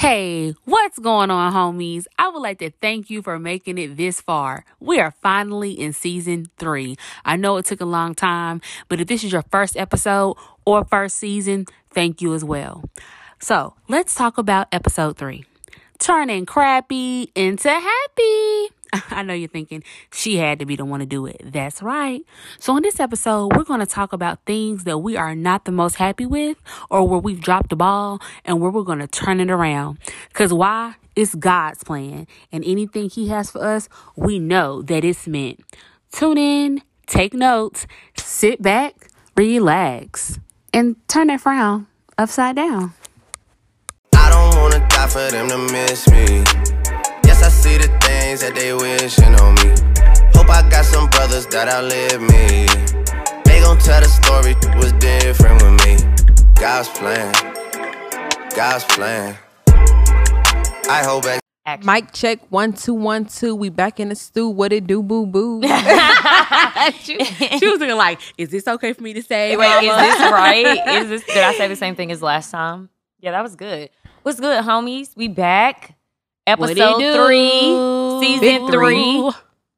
Hey, what's going on, homies? I would like to thank you for making it this far. We are finally in season three. I know it took a long time, but if this is your first episode or first season, thank you as well. So let's talk about episode three turning crappy into happy. I know you're thinking she had to be the one to do it. That's right. So, in this episode, we're going to talk about things that we are not the most happy with or where we've dropped the ball and where we're going to turn it around. Because why? It's God's plan. And anything He has for us, we know that it's meant. Tune in, take notes, sit back, relax, and turn that frown upside down. I don't wanna die for them to miss me. Yes, I see the things that they wishing on me. Hope I got some brothers that outlive me. They gon' tell the story was different with me. God's plan, God's plan. I hope that. Action. Mic check one two one two. We back in the stew. What it do, boo boo? she, she was looking like, is this okay for me to say? Wait, is this right? Is this? Did I say the same thing as last time? Yeah, that was good. What's good, homies? We back. Episode three, season Big three. three.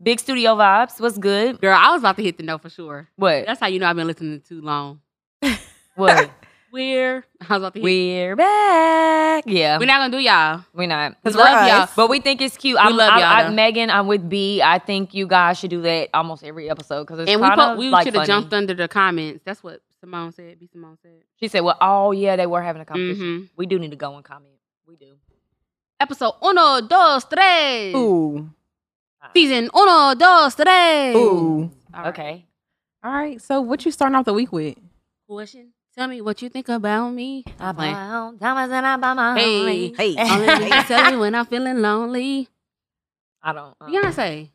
Big studio vibes. What's good? Girl, I was about to hit the note for sure. What? That's how you know I've been listening too long. What? We're I was about to hit. We're back. Yeah, We're not gonna do y'all. we're not. We love we're y'all. But we think it's cute. I'm, love y'all, I. Megan, I'm with B. I think you guys should do that almost every episode because it's And we po- we like should have jumped under the comments. That's what Simone said. B Simone said. She said, "Well, oh yeah, they were having a competition. Mhm. We do need to go and comment. We do. Episode uno, dos, tres. Ooh, Season uno, dos, tres. ooh. All right. Okay. All right. So, what you starting off the week with? Question. Tell me what you think about me. I'm playing. Hey, Hey, Hey, only way to tell me when I'm feeling lonely. I don't. uh, Beyonce.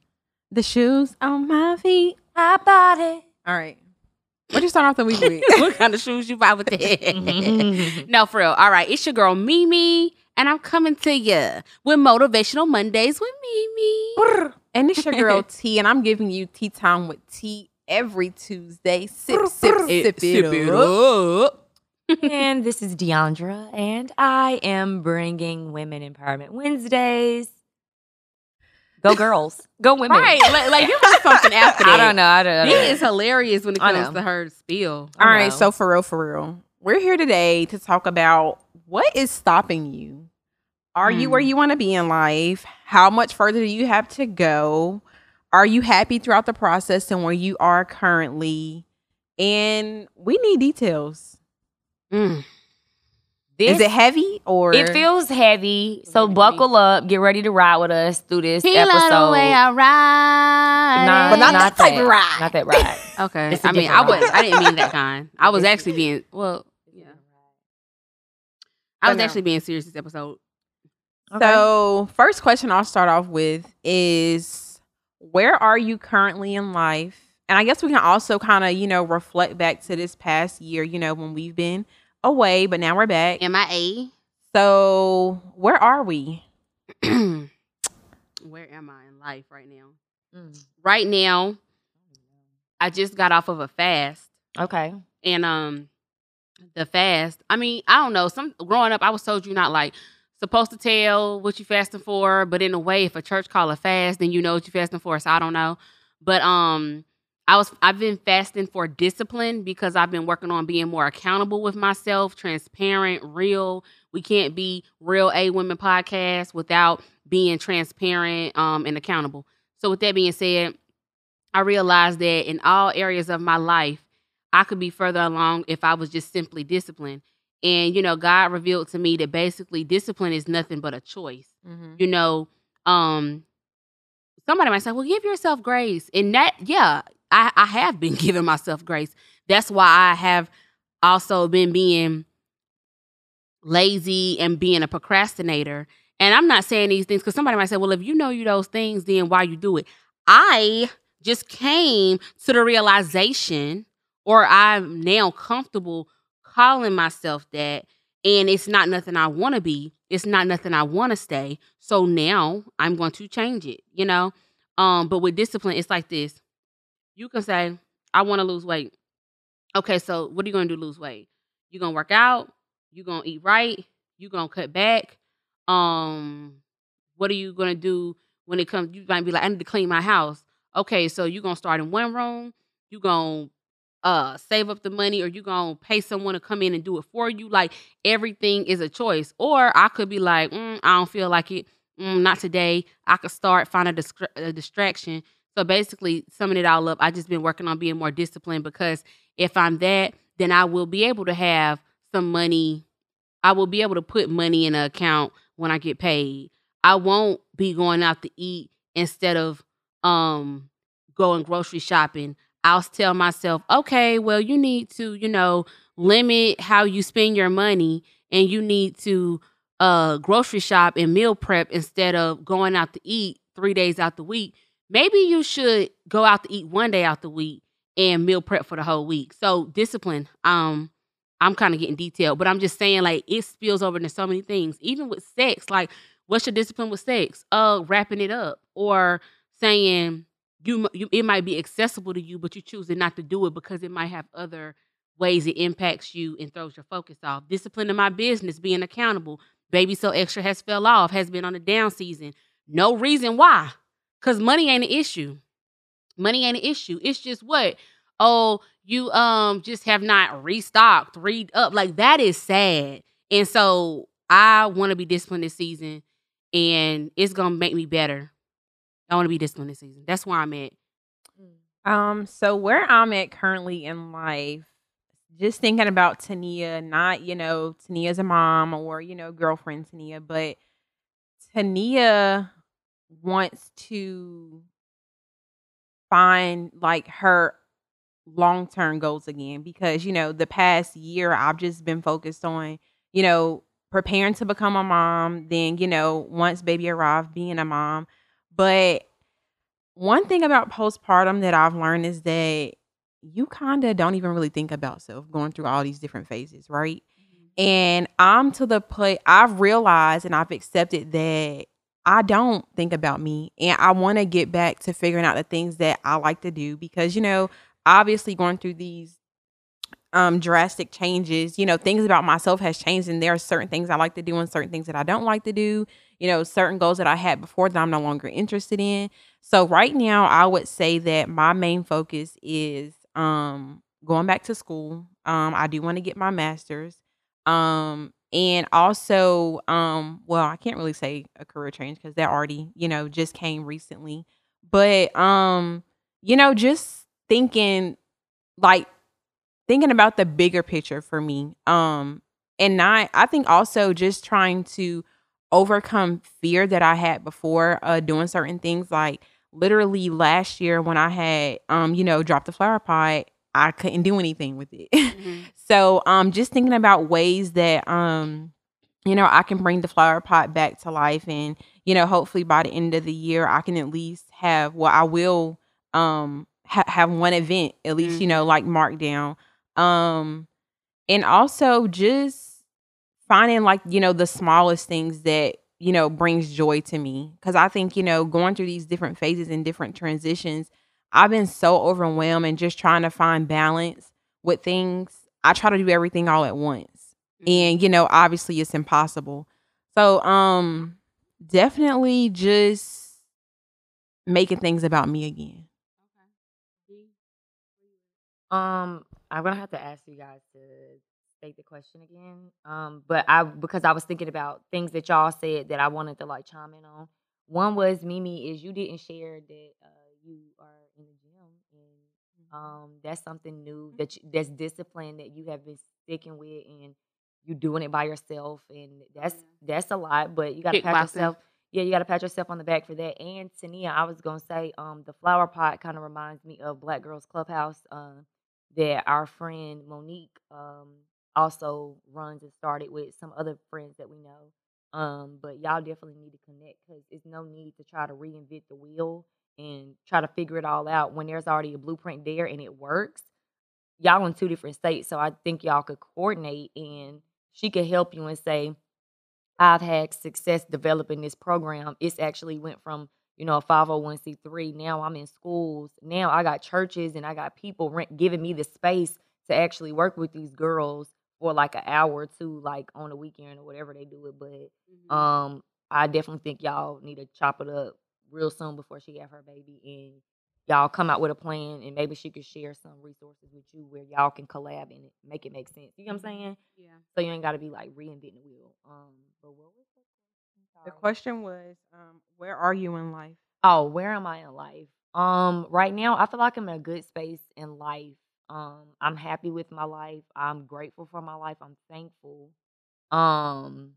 the shoes on my feet. I bought it. All right. What you starting off the week with? what kind of shoes you buy with that? no, for real. All right, it's your girl Mimi, and I'm coming to you with motivational Mondays with Mimi. and it's your girl T, and I'm giving you tea time with T every Tuesday. Sip, sip, sip, it, up. and this is Deandra, and I am bringing Women Empowerment Wednesdays. Go girls, go women! Right, like, like give us something after that. I don't know. I don't. I He know. is hilarious when it comes to her spiel. All I right. So, for real, for real, we're here today to talk about what is stopping you. Are you where Hmm. you want to be in life? How much further do you have to go? Are you happy throughout the process and where you are currently? And we need details. Mm. This, is it heavy or It feels heavy, so buckle up. Get ready to ride with us through this He love episode. the way I ride. Nah, But not that type of ride. Not that ride. Okay, I a I mean, I was, ride. I didn't mean that kind. I was actually being well. Yeah, I was no. actually being serious this episode. So, first question I'll start off with is where are you currently in life? And I guess we can also kind of, you know, reflect back to this past year, you know, when we've been away, but now we're back. MIA. So, where are we? Where am I in life right now? Mm. Right now, I just got off of a fast, Okay. and um, the fast. I mean, I don't know. Some growing up, I was told you're not like supposed to tell what you fasting for, but in a way, if a church call a fast, then you know what you're fasting for. So I don't know, but um. I was I've been fasting for discipline because I've been working on being more accountable with myself, transparent, real. We can't be real A women podcast without being transparent um and accountable. So with that being said, I realized that in all areas of my life, I could be further along if I was just simply disciplined. And you know, God revealed to me that basically discipline is nothing but a choice you know, um, somebody might say, well, give yourself grace. And that, yeah, I, I have been giving myself grace. That's why I have also been being lazy and being a procrastinator. And I'm not saying these things because somebody might say, well, if you know you those things, then why you do it? I just came to the realization, or I'm now comfortable calling myself that, and it's not nothing I want to be. It's not nothing I want to stay. So now I'm going to change it, you know? Um, but with discipline, it's like this. You can say, I want to lose weight. Okay, so what are you gonna do to lose weight? You're gonna work out, you're gonna eat right, you're gonna cut back. um, what are you gonna do when it comes? You might be like, I need to clean my house. Okay, so you're gonna start in one room. You gonna uh save up the money, or you gonna pay someone to come in and do it for you. Like everything is a choice. Or I could be like, mm, I don't feel like it. Mm, not today. I could start find a, a distraction. So basically, summing it all up, I just been working on being more disciplined because if I'm that, then I will be able to have some money. I will be able to put money in an account when I get paid. I won't be going out to eat instead of um going grocery shopping. I'll tell myself, okay, well, you need to, you know, limit how you spend your money and you need to uh grocery shop and meal prep instead of going out to eat three days out the week. Maybe you should go out to eat one day out the week and meal prep for the whole week. So discipline. Um, I'm kind of getting detailed, but I'm just saying like it spills over into so many things. Even with sex, like what's your discipline with sex? Uh, wrapping it up or saying you, you it might be accessible to you, but you choosing not to do it because it might have other ways it impacts you and throws your focus off. Discipline in my business, being accountable. Baby So Extra has fell off, has been on a down season. No reason why. Cause money ain't an issue. Money ain't an issue. It's just what? Oh, you um just have not restocked, read up. Like that is sad. And so I want to be disciplined this season and it's gonna make me better. I want to be disciplined this season. That's where I'm at. Um, so where I'm at currently in life, just thinking about Tania, not, you know, Tania's a mom or, you know, girlfriend Tania, but Tania wants to find like her long term goals again because, you know, the past year I've just been focused on, you know, preparing to become a mom, then, you know, once baby arrived, being a mom. But one thing about postpartum that I've learned is that you kind of don't even really think about self going through all these different phases, right? Mm-hmm. And I'm to the point I've realized and I've accepted that I don't think about me and I want to get back to figuring out the things that I like to do because you know, obviously going through these um drastic changes, you know, things about myself has changed and there are certain things I like to do and certain things that I don't like to do, you know, certain goals that I had before that I'm no longer interested in. So right now I would say that my main focus is um going back to school. Um I do want to get my masters. Um and also um well, I can't really say a career change cuz that already, you know, just came recently. But um you know, just thinking like thinking about the bigger picture for me. Um and not I think also just trying to overcome fear that I had before uh doing certain things like literally last year when I had um you know dropped the flower pot I couldn't do anything with it. Mhm. so um just thinking about ways that um you know I can bring the flower pot back to life and you know hopefully by the end of the year I can at least have well I will um ha- have one event at least you know like marked down um and also just finding like you know the smallest things that you know brings joy to me because i think you know going through these different phases and different transitions i've been so overwhelmed and just trying to find balance with things. I try to do everything all at once. And you know obviously it's impossible. So um definitely just making things about me again. Um, I'm gonna have to ask you guys to state the question again. Um, but I because I was thinking about things that y'all said that I wanted to like chime in on. One was Mimi is you didn't share that uh, you are in the gym and um that's something new that you, that's discipline that you have been sticking with and you're doing it by yourself and that's that's a lot. But you gotta pat Kickboxing. yourself. Yeah, you gotta pat yourself on the back for that. And Tania, I was gonna say, um, the flower pot kind of reminds me of Black Girls Clubhouse. Um, that our friend Monique um also runs and started with some other friends that we know. Um, but y'all definitely need to connect because it's no need to try to reinvent the wheel and try to figure it all out when there's already a blueprint there and it works. Y'all in two different states, so I think y'all could coordinate and she could help you and say, I've had success developing this program. It's actually went from you know, a 501c3. Now I'm in schools. Now I got churches and I got people rent, giving me the space to actually work with these girls for like an hour or two, like on the weekend or whatever they do it. But Mhm. um, I definitely think y'all need to chop it up real soon before she have her baby, and y'all come out with a plan, and maybe she could share some resources with you where y'all can collab and make it make sense. You know what I'm saying? yeah. So you ain't got to be like reinventing the wheel. Um, but what was the question? The question was, um, where are you in life? Oh, where am I in life? Um, right now I feel like I'm in a good space in life. Um, I'm happy with my life. I'm grateful for my life. I'm thankful. Um,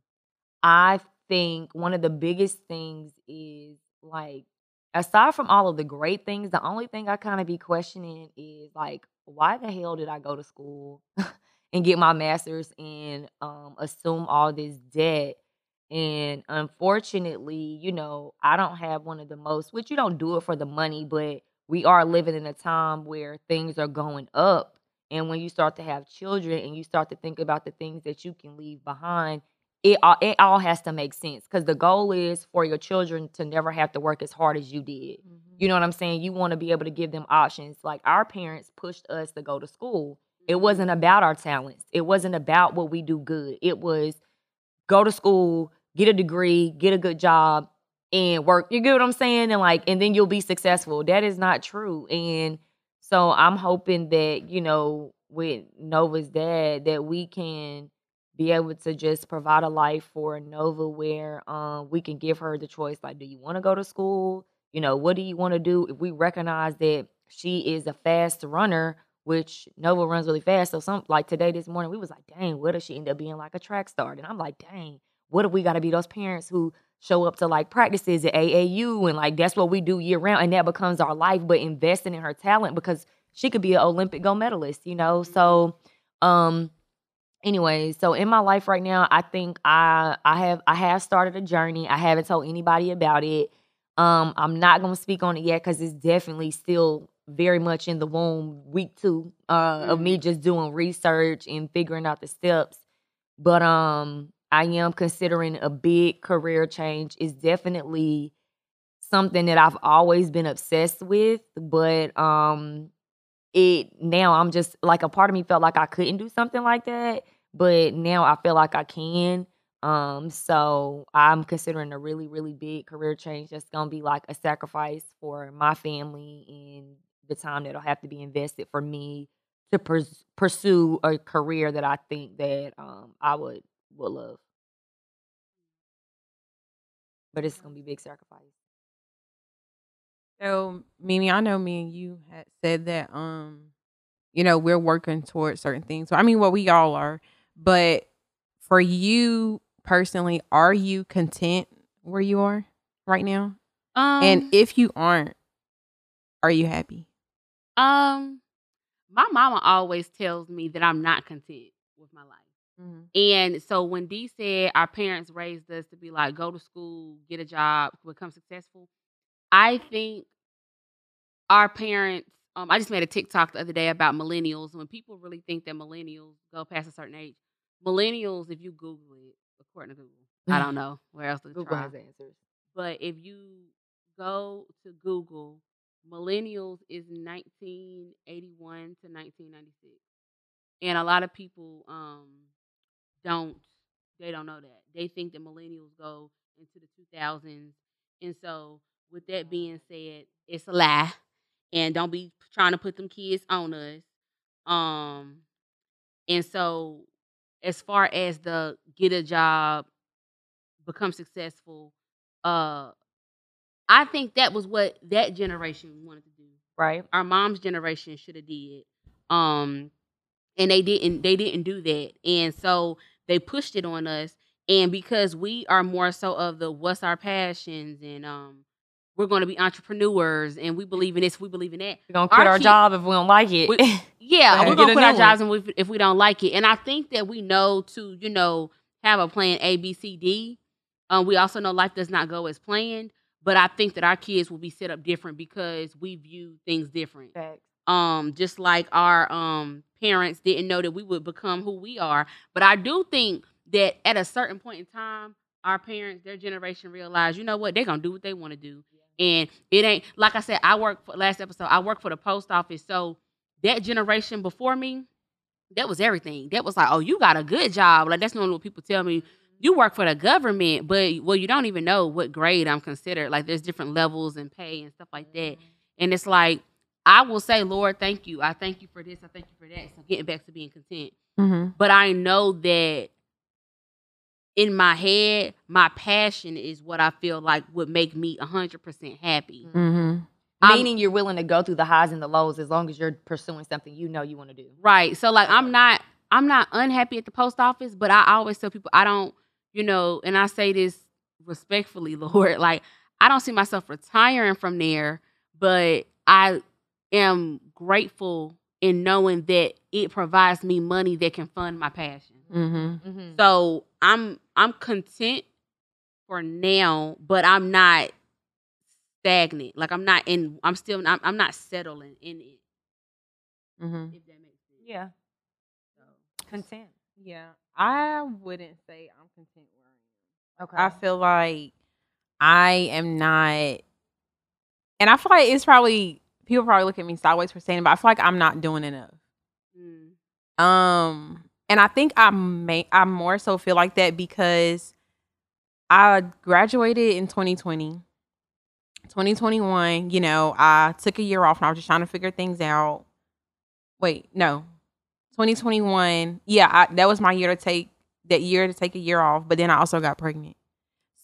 I think one of the biggest things is like aside from all of the great things, the only thing I kind of be questioning is like why the hell did I go to school and get my master's and um assume all this debt? And unfortunately, you know, I don't have one of the most, which you don't do it for the money, but we are living in a time where things are going up. And when you start to have children and you start to think about the things that you can leave behind, it all, it all has to make sense because the goal is for your children to never have to work as hard as you did. You know what I'm saying? You want to be able to give them options. Like our parents pushed us to go to school. It Mm-hmm. wasn't about our talents. It wasn't about what we do good. It was go to school, get a degree, get a good job, and work. You get what I'm saying? And like, and then you'll be successful. That is not true. And so I'm hoping that, you know, with Nova's dad, that we can be able to just provide a life for Nova where um we can give her the choice like, do you want to go to school? You know, what do you want to do? If we recognize that she is a fast runner, which Nova runs really fast. So some like today this morning, we was like, dang, what if she end up being like a track star? And I'm like, dang, what if we gotta be those parents who show up to like practices at AAU and like that's what we do year round and that becomes our life, but investing in her talent because she could be an Olympic gold medalist, you know? So um anyway, so in my life right now, I think I I have I have started a journey. I haven't told anybody about it. Um, I'm not gonna speak on it yet because it's definitely still very much in the womb, week two, uh, of me just doing research and figuring out the steps. But um, I am considering a big career change. It's definitely something that I've always been obsessed with, but um, it now I'm just like a part of me felt like I couldn't do something like that, but now I feel like I can. Um, so I'm considering a really, really big career change that's gonna be like a sacrifice for my family and the time that'll have to be invested for me to pers- pursue a career that I think that um I would would love. But it's gonna be a big sacrifice. So, Mimi, I know me and you had said that um, you know, we're working towards certain things. So I mean well we all are. But for you personally, are you content where you are right now? Um, and if you aren't, are you happy? um, my mama always tells me that I'm not content with my life. And so when D said our parents raised us to be like, go to school, get a job, become successful, I think our parents, um, I just made a TikTok the other day about millennials. When people really think that millennials go past a certain age, millennials, if you Google it, according to Google, I don't know where else to Google try. has answers. But if you go to Google, millennials is 1981 to 1996. And a lot of people um don't they don't know that. They think that millennials go into the 2000s. And so with that being said, it's a lie. And don't be trying to put them kids on us. Um and so as far as the get a job, become successful, uh I think that was what that generation wanted to do. Right. Our mom's generation should have did. Um and they didn't they didn't do that. And so they pushed it on us and because we are more so of the what's our passions and um we're going to be entrepreneurs and we believe in this, we believe in that. We're gonna quit Our our, kid- job if we don't like it. We- Yeah, we're gonna quit our jobs and we, if we don't like it. And I think that we know to, you know, have a plan A, B, C, D. Um, we also know life does not go as planned, but I think that our kids will be set up different because we view things different. Facts. Um, just like our um parents didn't know that we would become who we are. But I do think that at a certain point in time, our parents, their generation realized, you know what, they're gonna do what they want to do. And it ain't like I said, I work for last episode, I work for the post office. So that generation before me, that was everything. That was like, oh, you got a good job. Like that's normally what people tell me. You work for the government, but well, you don't even know what grade I'm considered. Like there's different levels and pay and stuff like that. And it's like I will say, Lord, thank you. I thank you for this. I thank you for that. So getting back to being content. Mm-hmm. But I know that in my head, my passion is what I feel like would make me hundred percent happy. Mm-hmm. Meaning you're willing to go through the highs and the lows as long as you're pursuing something you know you want to do. Right. So like I'm not I'm not unhappy at the post office, but I always tell people I don't, you know, and I say this respectfully, Lord, like I don't see myself retiring from there, but I am grateful in knowing that it provides me money that can fund my passion. Mm-hmm. Mm-hmm. So I'm I'm content for now, but I'm not stagnant. Like I'm not in I'm still I'm, I'm not settling in it. Mm-hmm. If that makes sense. Yeah. So. Content. Yeah, I wouldn't say I'm content where I am. Okay. I feel like I am not, and I feel like it's probably people probably look at me sideways for saying, it, but I feel like I'm not doing enough. Mm. Um, and I think I may I more so feel like that because I graduated in 2020. 2021, you know, I took a year off and I was just trying to figure things out. Wait, no. 2021, yeah, I, that was my year to take that year to take a year off, but then I also got pregnant.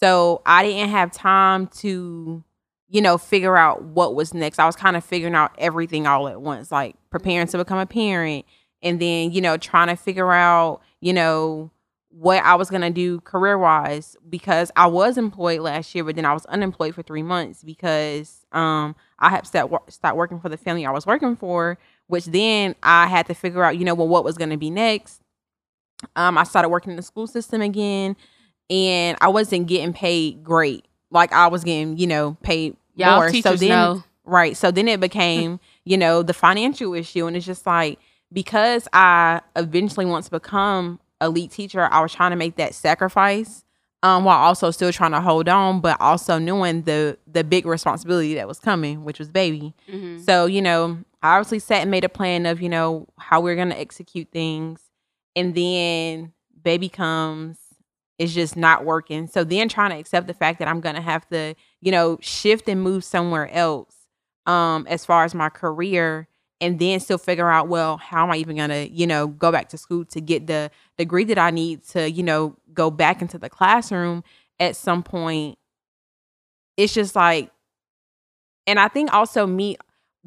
So I didn't have time to, you know, figure out what was next. I was kind of figuring out everything all at once, like preparing to become a parent and then, you know, trying to figure out, you know, what I was gonna do career wise because I was employed last year, but then I was unemployed for three months because um I had stopped start working for the family I was working for, which then I had to figure out, you know, well, what was gonna be next. Um, I started working in the school system again, and I wasn't getting paid great. Like I was getting, you know, paid Y'all more. so then, know. right. So then it became, you know, the financial issue, and it's just like because I eventually want to become a lead teacher, I was trying to make that sacrifice, um, while also still trying to hold on, but also knowing the the big responsibility that was coming, which was baby. Mhm. So, you know, I obviously sat and made a plan of, you know, how we're going to execute things. And then baby comes, it's just not working. So then trying to accept the fact that I'm going to have to, you know, shift and move somewhere else um as far as my career and then still figure out, well, how am I even going to, you know, go back to school to get the degree that I need to, you know, go back into the classroom at some point. It's just like and I think also me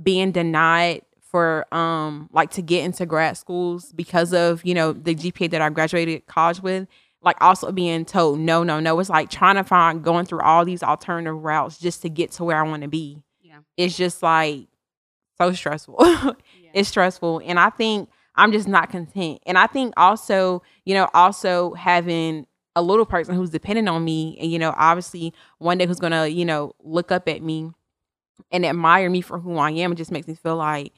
being denied for um like to get into grad schools because of you know the GPA that I graduated college with like also being told no no no it's like trying to find going through all these alternative routes just to get to where I want to be Yeah. it's just like so stressful Yeah. it's stressful and I think I'm just not content and I think also you know also having a little person who's dependent on me and you know obviously one day who's gonna you know look up at me and admire me for who I am. It just makes me feel like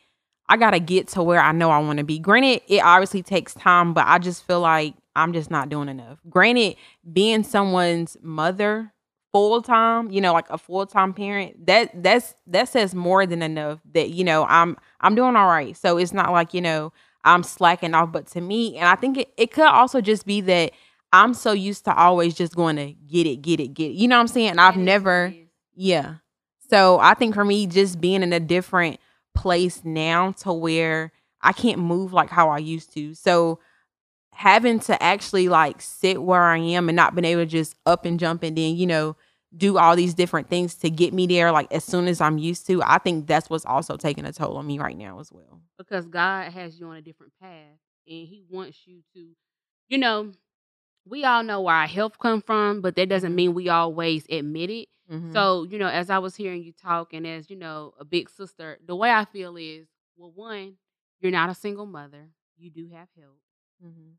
I gotta get to where I know I want to be. Granted, it obviously takes time, but I just feel like I'm just not doing enough. Granted, being someone's mother full time, you know, like a full time parent, that that's that says more than enough that you know I'm I'm doing all right. So it's not like you know I'm slacking off, but to me, and I think it, it could also just be that I'm so used to always just going to get it, get it, get it. You know what I'm saying? I've It is what never. Yeah. So I think for me, just being in a different place now to where I can't move like how I used to. So having to actually like sit where I am and not being able to just up and jump and then, you know, do all these different things to get me there like as soon as I'm used to, I think that's what's also taking a toll on me right now as well. because God has you on a different path and he wants you to you know we all know where our health come from but that doesn't Mhm. mean we always admit it Mhm. so you know as I was hearing you talk and as you know a big sister the way I feel is well one you're not a single mother you do have help Mhm.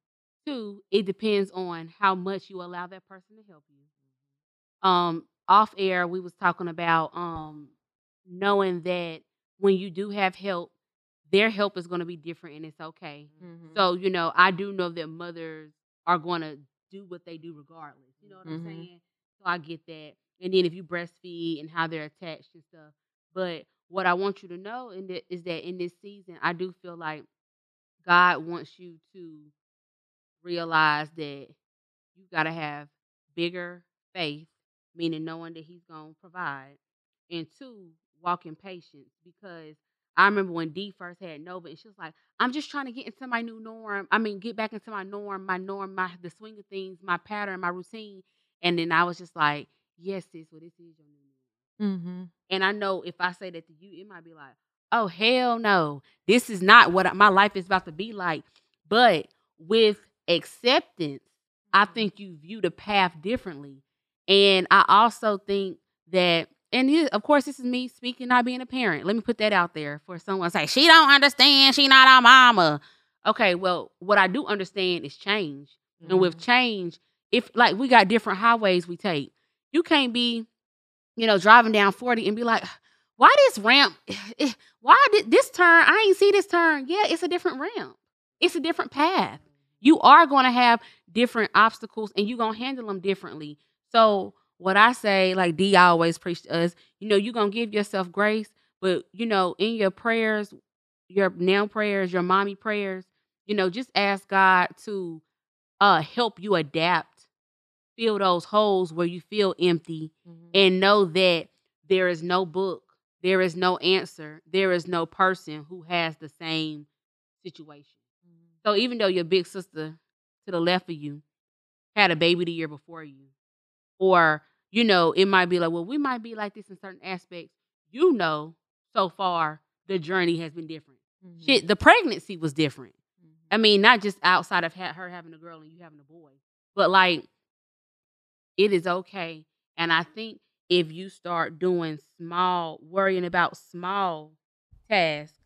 Two it depends on how much you allow that person to help you. Um off air we was talking about um knowing that when you do have help their help is going to be different and it's okay. Mhm. so you know i do know that mothers are going to do what they do regardless you know what i'm Mhm. saying? So i get that. And then if you breastfeed and how they're attached and stuff. But what i want you to know in the, is that in this season i do feel like God wants you to realize that you got to have bigger faith, meaning knowing that He's going to provide, and two, walk in patience. Because I remember when Dee first had Nova, and she was like, "I'm just trying to get into my new norm. I mean, get back into my norm, my norm, my the swing of things, my pattern, my routine." And then I was just like, "Yes, sis, well, this is your new norm." Mm-hmm. And I know if I say that to you, it might be like, "Oh hell no, this is not what my life is about to be like." But with acceptance, I mm-hmm. think you view the path differently. And I also think that, and this, of course, this is me speaking, not being a parent. Let me put that out there for someone to say she don't understand, she not our mama. Okay, well, what I do understand is change, and with mm-hmm. change, if like we got different highways we take, you can't be, you know, driving down forty and be like, why this ramp? Why did this turn? I ain't see this turn. Yeah, it's a different ramp. It's a different path you are going to have different obstacles and you're going to handle them differently. So, what I say, like D always preach to us, you know, you're going to give yourself grace, but, you know, in your prayers, your now prayers, your mommy prayers, you know, just ask God to uh help you adapt, fill those holes where you feel empty, Mhm. and know that there is no book, there is no answer, there is no person who has the same situation. So even though your big sister to the left of you had a baby the year before you, or you know, it might be like, well, we might be like this in certain aspects. You know, so far the journey has been different. Mhm. Shit, the pregnancy was different. I mean, not just outside of her having a girl and you having a boy, but like it is okay. And I think if you start doing small, worrying about small tasks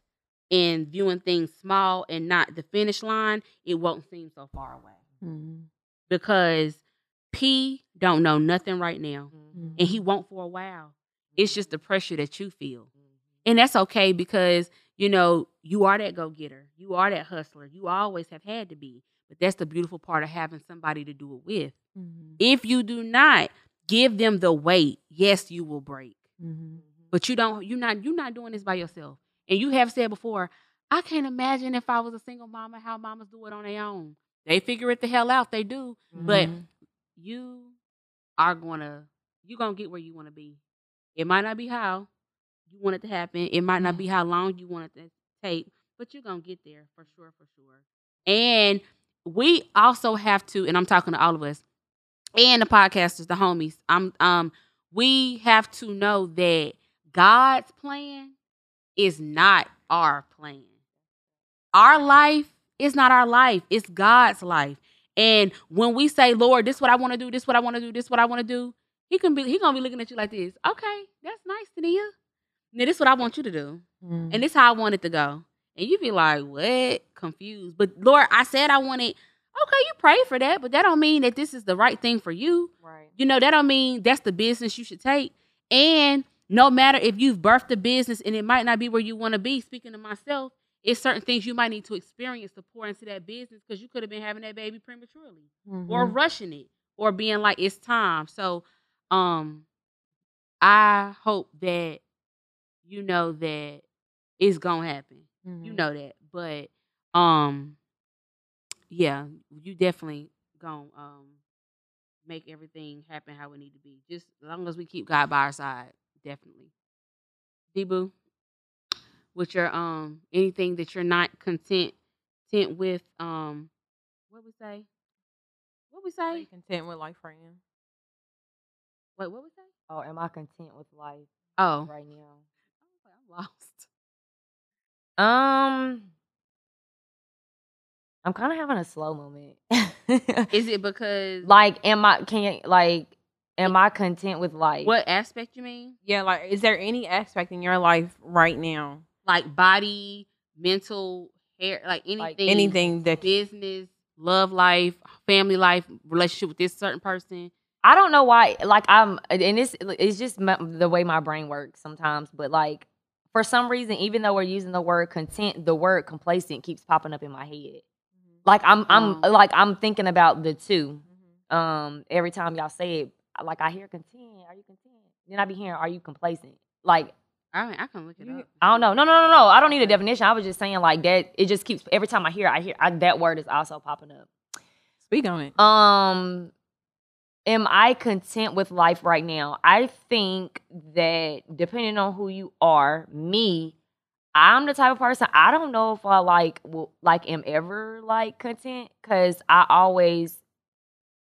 and viewing things small and not the finish line, it won't seem so far away. Mm-hmm. Because P don't know nothing right now, Mhm. and he won't for a while. It's just the pressure that you feel. And that's okay because, you know, you are that go getter. You are that hustler. You always have had to be. But that's the beautiful part of having somebody to do it with. Mm-hmm. If you do not give them the weight, yes, you will break. Mm-hmm. But you don't you're not you're not doing this by yourself. And you have said before, I can't imagine if I was a single mama how mamas do it on their own. They figure it the hell out, they do. But Mm-hmm. you are gonna you're gonna get where you wanna be. It might not be how you want it to happen. It might not be how long you want it to take, but you're gonna get there for sure, for sure. And we also have to, and I'm talking to all of us and the podcasters, the homies. I'm um we have to know that God's plan is not our plan. Our life is not our life. It's God's life. And when we say, Lord, this is what I want to do, this is what I want to do, this is what I want to do, he can be he gonna be looking at you like this. Okay, that's nice, Tania. Now this is what I want you to do. Mm-hmm. And this is how I want it to go. And you be like, what? Confused. But Lord, I said I wanted, okay, you pray for that, but that don't mean that this is the right thing for you. Right. You know, that don't mean that's the business you should take. And no matter if you've birthed a business and it might not be where you want to be, speaking to myself, it's certain things you might need to experience to pour into that business because you could have been having that baby prematurely Mm-hmm. or rushing it or being like it's time. So um I hope that you know that it's gonna happen. Mm-hmm. You know that. But um yeah, you definitely gonna um make everything happen how it need to be. Just as long as we keep God by our side, definitely. Debu, with your um anything that you're not content content with, um what we say? What we Are you say? content with life right now? Wait, what we say? Oh, am I content with life Oh, right now? I'm lost. Um, I'm kind of having a slow moment. Is it because like, am I can you, like, am I content with life? what aspect you mean? Yeah, like is there any aspect in your life right now? Like body, mental, hair, like anything, Like Anything that business, love life, family life, relationship with this certain person. I don't know why. Like I'm, and it's it's just my, the way my brain works sometimes. But like for some reason, even though we're using the word content, the word complacent keeps popping up in my head. Mm-hmm. Like I'm, I'm Oh. like I'm thinking about the two. Mm-hmm. Um, every time y'all say it, like I hear content. Are you content? Then I be hearing, are you complacent? Like I mean, I can look it You- up. I don't know. No, no, no, no. I don't need a definition. I was just saying like that. It just keeps every time I hear, I hear I, that word is also popping up. Speak on it. Um, am I content with life right now? I think that depending on who you are, me, I'm the type of person I don't know if I like will like am ever like content because I always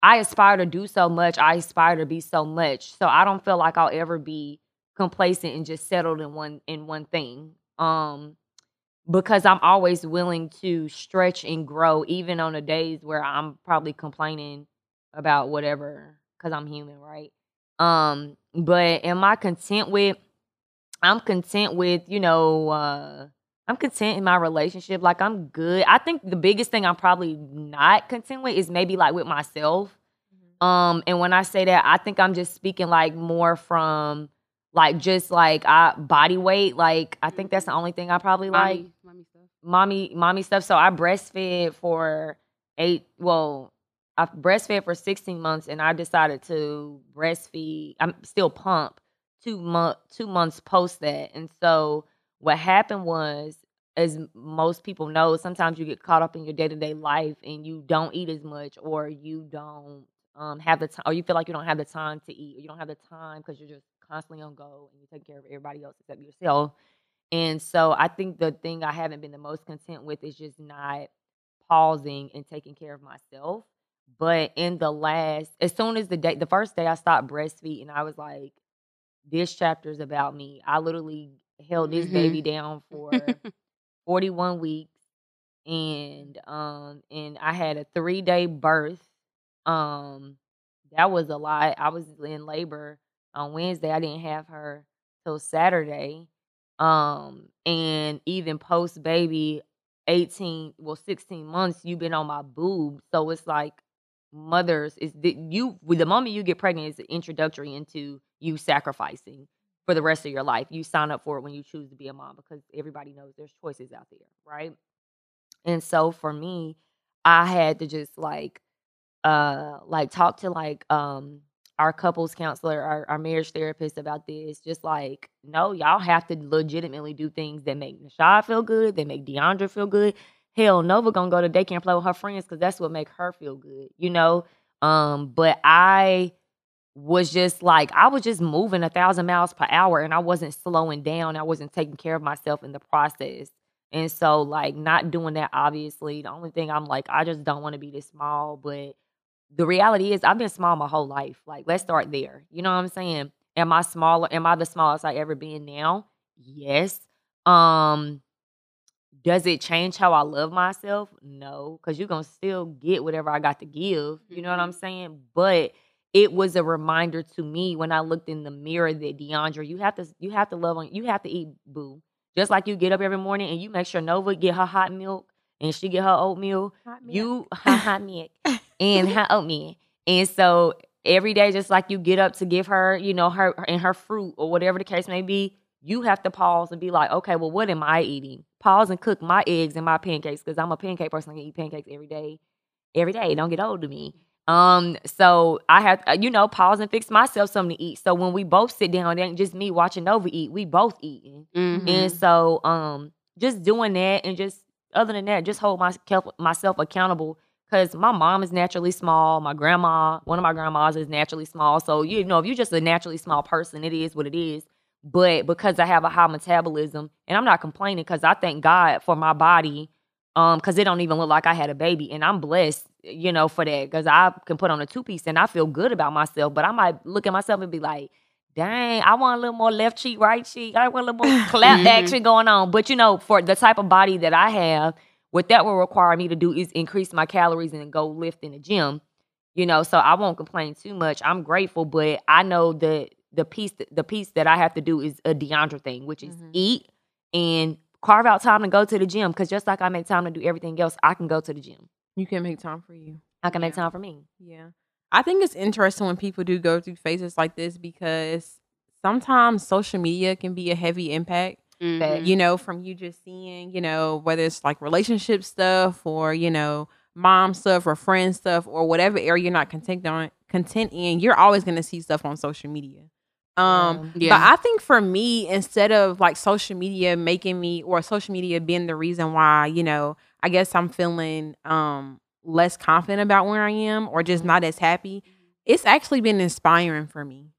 I aspire to do so much. I aspire to be so much. So I don't feel like I'll ever be complacent and just settled in one in one thing. Um because I'm always willing to stretch and grow, even on the days where I'm probably complaining about whatever, because I'm human, right? Um, but am I content with? I'm content with, you know, uh, I'm content in my relationship. Like I'm good. I think the biggest thing I'm probably not content with is maybe like with myself. Um, and when I say that, I think I'm just speaking like more from like just like I body weight. Like I think that's the only thing I probably like Mommy, mommy stuff. mommy mommy stuff. So I breastfed for eight. Well, I breastfed for sixteen months, and I decided to breastfeed. I'm still pump two month two months post that, and so what happened was, as most people know, sometimes you get caught up in your day to day life, and you don't eat as much, or you don't um have the time, or you feel like you don't have the time to eat, or you don't have the time because you're just constantly on go and you take care of everybody else except yourself. And so I think the thing I haven't been the most content with is just not pausing and taking care of myself. But in the last, as soon as the day, the first day I stopped breastfeeding, I was like, this chapter is about me. I literally held this Mhm. baby down for 41 weeks and um and I had a 3-day birth. Um that was a lot. I was in labor on Wednesday. I didn't have her till Saturday. Um and even post baby 18 well 16 months you've been on my boob. So it's like mothers is the, you with the moment you get pregnant is introductory into you sacrificing for the rest of your life. You sign up for it when you choose to be a mom because everybody knows there's choices out there, right? And so for me, I had to just like uh like talk to like um our couples counselor, our, our marriage therapist about this. Just like, no, y'all have to legitimately do things that make Nashad feel good, that make Deandra feel good. Hell, Nova gonna go to daycare and play with her friends because that's what make her feel good, you know. Um, but I was just like I was just moving a thousand miles per hour and I wasn't slowing down. I wasn't taking care of myself in the process. And so like not doing that obviously, the only thing I'm like, I just don't want to be this small. But the reality is I've been small my whole life. Like, let's start there. You know what I'm saying? Am I smaller? Am I the smallest I ever been now? Yes. Um, does it change how I love myself? No, because you're gonna still get whatever I got to give. You know what I'm saying? But it was a reminder to me when I looked in the mirror that Deandra, you have to you have to love on you have to eat boo. Just like you get up every morning and you make sure Nova get her hot milk and she get her oatmeal. Hot You her hot milk and her oatmeal. And so every day, just like you get up to give her, you know, her and her fruit or whatever the case may be, you have to pause and be like, okay, well, what am I eating? Pause and cook my eggs and my pancakes because I'm a pancake person. I can eat pancakes every day, every day. Don't get old to me. Um, so I have, uh, you know, pause and fix myself something to eat. So when we both sit down, it ain't just me watching over eat. We both eating. Mhm. And so, um, just doing that and just other than that, just hold myself myself accountable. Cause my mom is naturally small. My grandma, one of my grandmas is naturally small. So you know, if you're just a naturally small person, it is what it is. But because I have a high metabolism, and I'm not complaining, because I thank God for my body, um, because it don't even look like I had a baby, and I'm blessed, you know, for that. Because I can put on a two piece and I feel good about myself. But I might look at myself and be like, dang, I want a little more left cheek, right cheek. I want a little more clap Mhm. action going on. But you know, for the type of body that I have, what that will require me to do is increase my calories and go lift in the gym. You know, so I won't complain too much. I'm grateful, but I know that the piece the piece that I have to do is a Deandra thing, which is Mhm. eat and carve out time to go to the gym. Cause just like I make time to do everything else, I can go to the gym. You can't make time for you. I can make time for me. Yeah. I think it's interesting when people do go through phases like this because sometimes social media can be a heavy impact, Mhm. you know, from you just seeing, you know, whether it's like relationship stuff or, you know, mom stuff or friend stuff or whatever area you're not content on content in, you're always gonna see stuff on social media. Um, Yeah. but I think for me, instead of like social media making me or social media being the reason why, you know, I guess I'm feeling um less confident about where I am or just not as happy, it's actually been inspiring for me.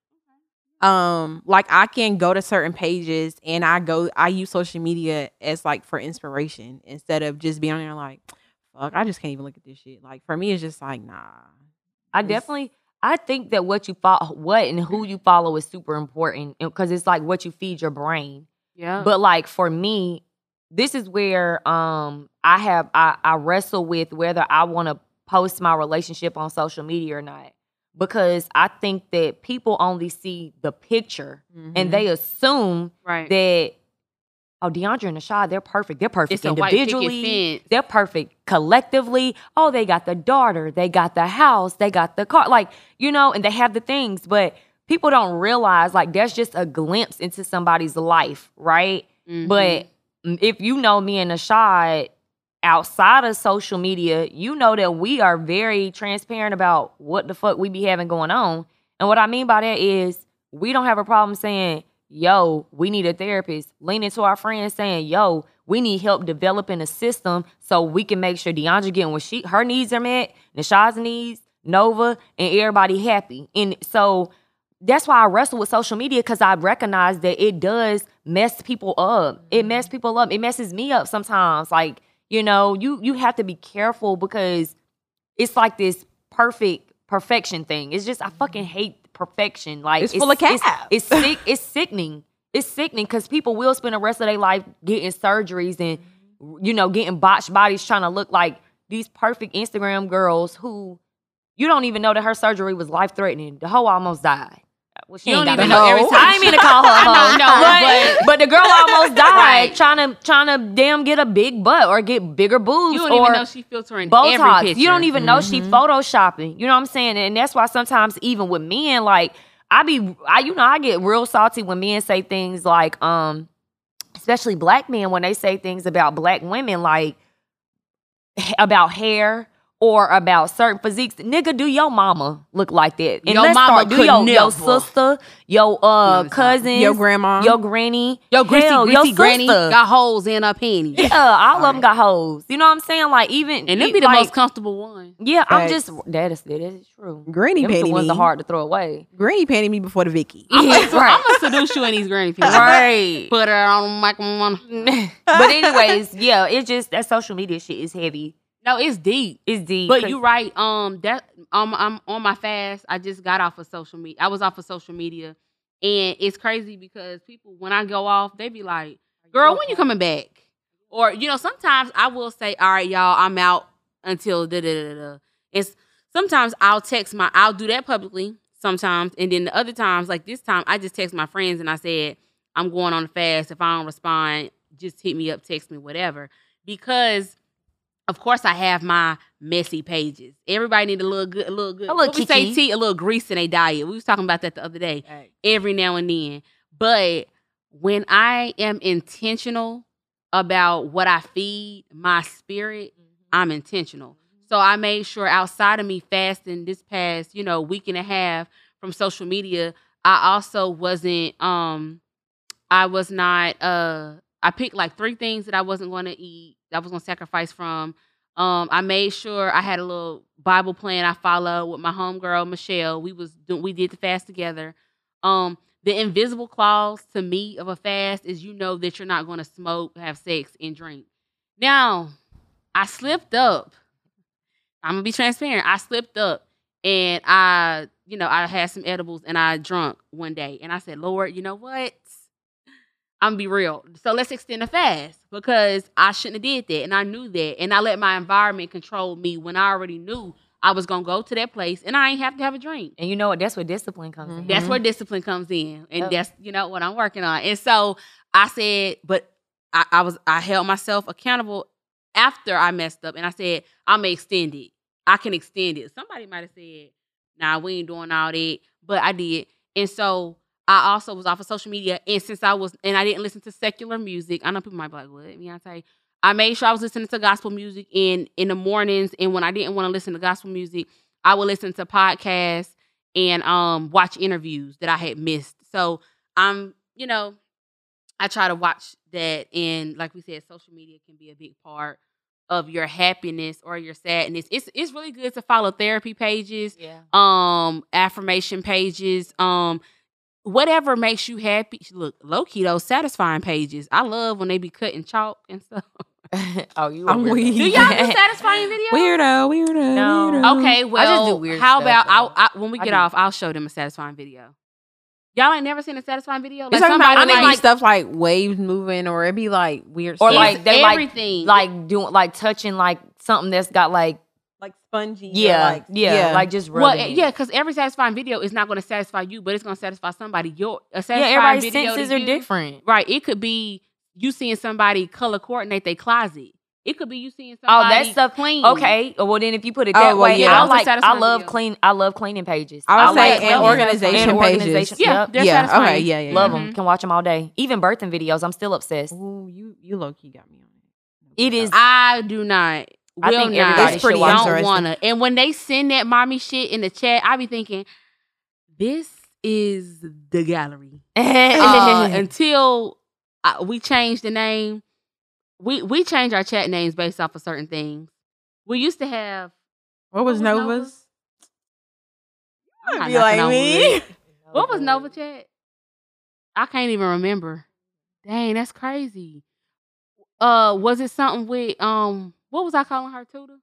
Um, like I can go to certain pages and I go I use social media as like for inspiration instead of just being there like, fuck, I just can't even look at this shit. Like for me, it's just like, nah. I definitely I think that what you follow what and who you follow is super important because it's like what you feed your brain. Yeah. But like for me, this is where um I have I, I wrestle with whether I want to post my relationship on social media or not. Because I think that people only see the picture Mhm. and they assume right. that oh Deandra and Ashad, they're perfect. They're perfect it's a white picket individually. They're perfect collectively. Oh, they got the daughter, they got the house, they got the car, like you know, and they have the things. But people don't realize like that's just a glimpse into somebody's life, right? Mhm. But if you know me and Ashad outside of social media, you know that we are very transparent about what the fuck we be having going on. And what I mean by that is we don't have a problem saying, yo, we need a therapist. Leaning to our friends saying, yo, we need help developing a system so we can make sure Deandra getting what she her needs are met, Nashad's needs, Nova, and everybody happy. And so that's why I wrestle with social media because I recognize that it does mess people up. It mm-hmm. messes people up. It messes me up sometimes. Like, you know, you you have to be careful because it's like this perfect perfection thing. It's just I fucking mm-hmm. hate perfection. Like It's full of It's, it's sick. It's sickening. It's sickening because people will spend the rest of their life getting surgeries and mm-hmm. you know getting botched bodies trying to look like these perfect Instagram girls who you don't even know that her surgery was life threatening. The hoe almost died. Well, she You ain't don't even know every time I ain't mean to call her a I hoe. know, no, but, but the girl almost died Right. trying to trying to damn get a big butt or get bigger boobs you don't or even know she filtering Botox. You don't even know she Mhm. photoshopping. You know what I'm saying? And that's why sometimes even with men, like I be I you know, I get real salty when men say things like, um, especially black men when they say things about black women, like about hair or about certain physiques. Nigga, do your mama look like that? And Your let's mama start, do could your, your sister, your uh No, it's not. cousins, Your grandma. your granny, Your greasy, hell, greasy your granny sister. got holes in her panties. Yeah, all of them got holes. You know what I'm saying? Like even And them be the like, most comfortable one. yeah, I'm just that is that is true. Granny Them the panty ones me. that hard to throw away. Granny panty me before the Vicky. Yeah, I'm Yeah, gonna right. seduce you in these granny panties. Right. Put her on my one. but anyways, yeah, it's just that social media shit is heavy. No, it's deep. It's deep. But you're right. Um, that um, I'm on my fast. I just got off of social media. I was off of social media, and it's crazy because people when I go off, they be like, "Girl, when you coming back?" Or you know, sometimes I will say, "All right, y'all, I'm out until da da da da." It's sometimes I'll text my. I'll do that publicly sometimes, and then the other times, like this time, I just text my friends and I said, "I'm going on a fast. If I don't respond, just hit me up, text me, whatever." Because of course I have my messy pages. Everybody need a little good, a little good. A little we say, tea, a little grease in their diet. We was talking about that the other day. Every now and then, but when I am intentional about what I feed my spirit, I'm intentional. So I made sure outside of me fasting this past, you know, week and a half from social media, I also wasn't um I was not uh I picked like three things that I wasn't going to eat. I was to sacrifice from. Um I made sure I had a little Bible plan I followed with my homegirl Michelle. We was we did the fast together. Um the invisible clause to me of a fast is you know that you're not to smoke, have sex, and drink. Now, I slipped up. I'm gonna be transparent. I slipped up and I, you know, I had some edibles and I drunk one day. And I said, Lord, you know what? I'm gonna be real. So let's extend the fast because I shouldn't have did that. And I knew that. And I let my environment control me when I already knew I was gonna go to that place and I ain't have to have a drink. and you know what? That's where discipline comes mm-hmm. in. That's where discipline comes in, and Yep. that's you know what I'm working on. And so I said, but I, I was I held myself accountable after I messed up, and I said I'm gonna extend it. I can extend it. Somebody might have said, "Nah, we ain't doing all that," but I did, and so I also was off of social media. And since I was, and I didn't listen to secular music, I know people might be like, "What, Beyonce?" I made sure I was listening to gospel music in in the mornings, and when I didn't want to listen to gospel music, I would listen to podcasts and um watch interviews that I had missed. So I'm, you know, I try to watch that and like we said, social media can be a big part of your happiness or your sadness. It's it's really good to follow therapy pages, Yeah. um, affirmation pages, um, whatever makes you happy. Look, low key those satisfying pages. I love when they be cutting chalk and stuff. oh, you. a I'm weirdo. Do y'all do satisfying videos? Weirdo, weirdo. No. weirdo. Okay, well, do weird how stuff, about I'll. I, when we get do. off, I'll show them a satisfying video. Y'all ain't never seen a satisfying video? You Like talking about somebody when it like, stuff like waves moving, or it'd be like weird Or stuff. like it's they like- everything. like doing like touching like something that's got like like spongy. or, yeah like, yeah, like just well, rubbing eh, it. yeah, because every satisfying video is not going to satisfy you, but it's going to satisfy somebody. Your a yeah everybody's video senses are you- different. Right. It could be you seeing somebody color coordinate their closet. It could be you seeing somebody. Oh, somebody that stuff- clean. Okay, well then if you put it Oh, that well, way, yeah. I Those like I love videos. clean I love cleaning pages. I would like say cleaning and organization and pages. organization. Yeah, Yep. they're yeah. satisfying. Okay. Yeah. Yeah. Love yeah. them. Can watch them all day. Even birthing videos. I'm still obsessed. Ooh, you you low key got me on it. It is- I do not. I Will think not. everybody It's pretty don't wanna. And when they send that mommy shit in the chat, I be thinking, this is the gallery. Uh, until uh, we change the name, we we change our chat names based off of certain things. We used to have. What was was Nova's? Nova's? I'm Be like me. What was Nova Chat? I can't even remember. Dang, that's crazy. Uh, was it something with um? What was I calling her, Tuda?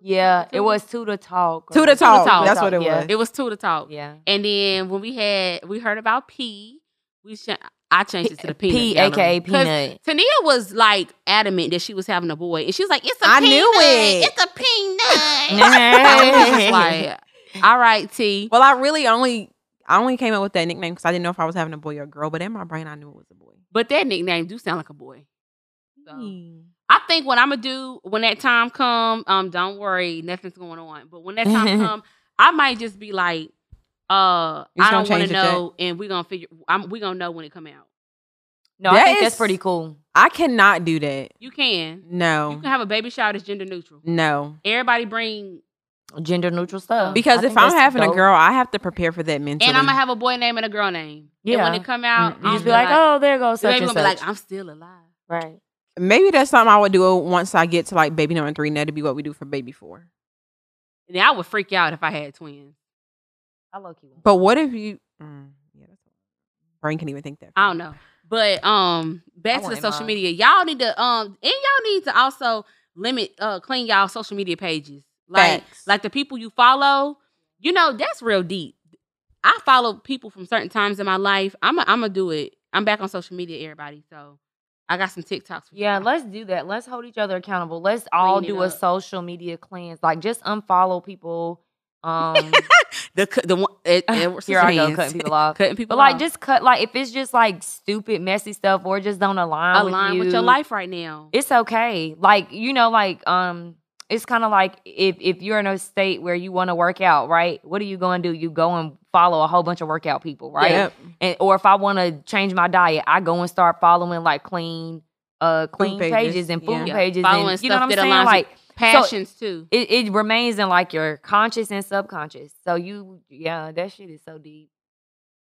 Yeah, it was to the talk. To the talk. Talk. That's what it Yeah. was. It was Tuda Talk. Yeah. And then when we had, we heard about P. We ch- I changed it to the peanut. P, gallery. aka 'Cause peanut. Tania was like adamant that she was having a boy, and she was like, "It's a I peanut. knew it. It's a peanut." I was just like, "All right, T." Well, I really only I only came up with that nickname because I didn't know if I was having a boy or a girl. But in my brain, I knew it was a boy. But that nickname do sound like a boy. So, I think what I'm gonna do when that time come, um, don't worry, nothing's going on. But when that time come, I might just be like, uh, I don't want to know, and we're gonna figure. I'm we gonna know when it come out. No, I That think that's pretty cool. I cannot do that. You can. No. You can have a baby shower that's gender neutral. no. Everybody bring, Gender neutral stuff. Because I if I'm that's having a girl, I have to prepare for that mentally. and I'm gonna have a boy name and a girl name. Yeah. And when it come out, you I'm just be like, oh, there goes the such baby and gonna be like, I'm still alive. right. Maybe that's something I would do once I get to like baby number three. And that'd be what we do for baby four. And I would freak out if I had twins. I low key. But what if you? Mm, yeah, that's brain can even think that. I don't know. But um back I to the social mine. media. Y'all need to um and y'all need to also limit uh clean y'all social media pages. Like Facts. like the people you follow, you know, that's real deep. I follow people from certain times in my life. I'm i I'm gonna do it. I'm back on social media, everybody. So I got some TikToks. For Yeah, y'all. let's do that. Let's hold each other accountable. Let's all Clean do a social media cleanse. Like just unfollow people. Um the the one it, it, here I go cutting people off. cutting people But like just cut like if it's just like stupid, messy stuff or just don't align, align with, with your life right now. It's okay. Like, you know, like um it's kind of like if if you're in a state where you want to work out, right? What are you going to do? You go and follow a whole bunch of workout people, right? Yep. And or if I want to change my diet, I go and start following like clean uh clean pages, pages, and food yeah. Yeah, pages following and you know what I'm saying? Like Passions too. it, it remains in like your conscious and subconscious. So you yeah, that shit is so deep.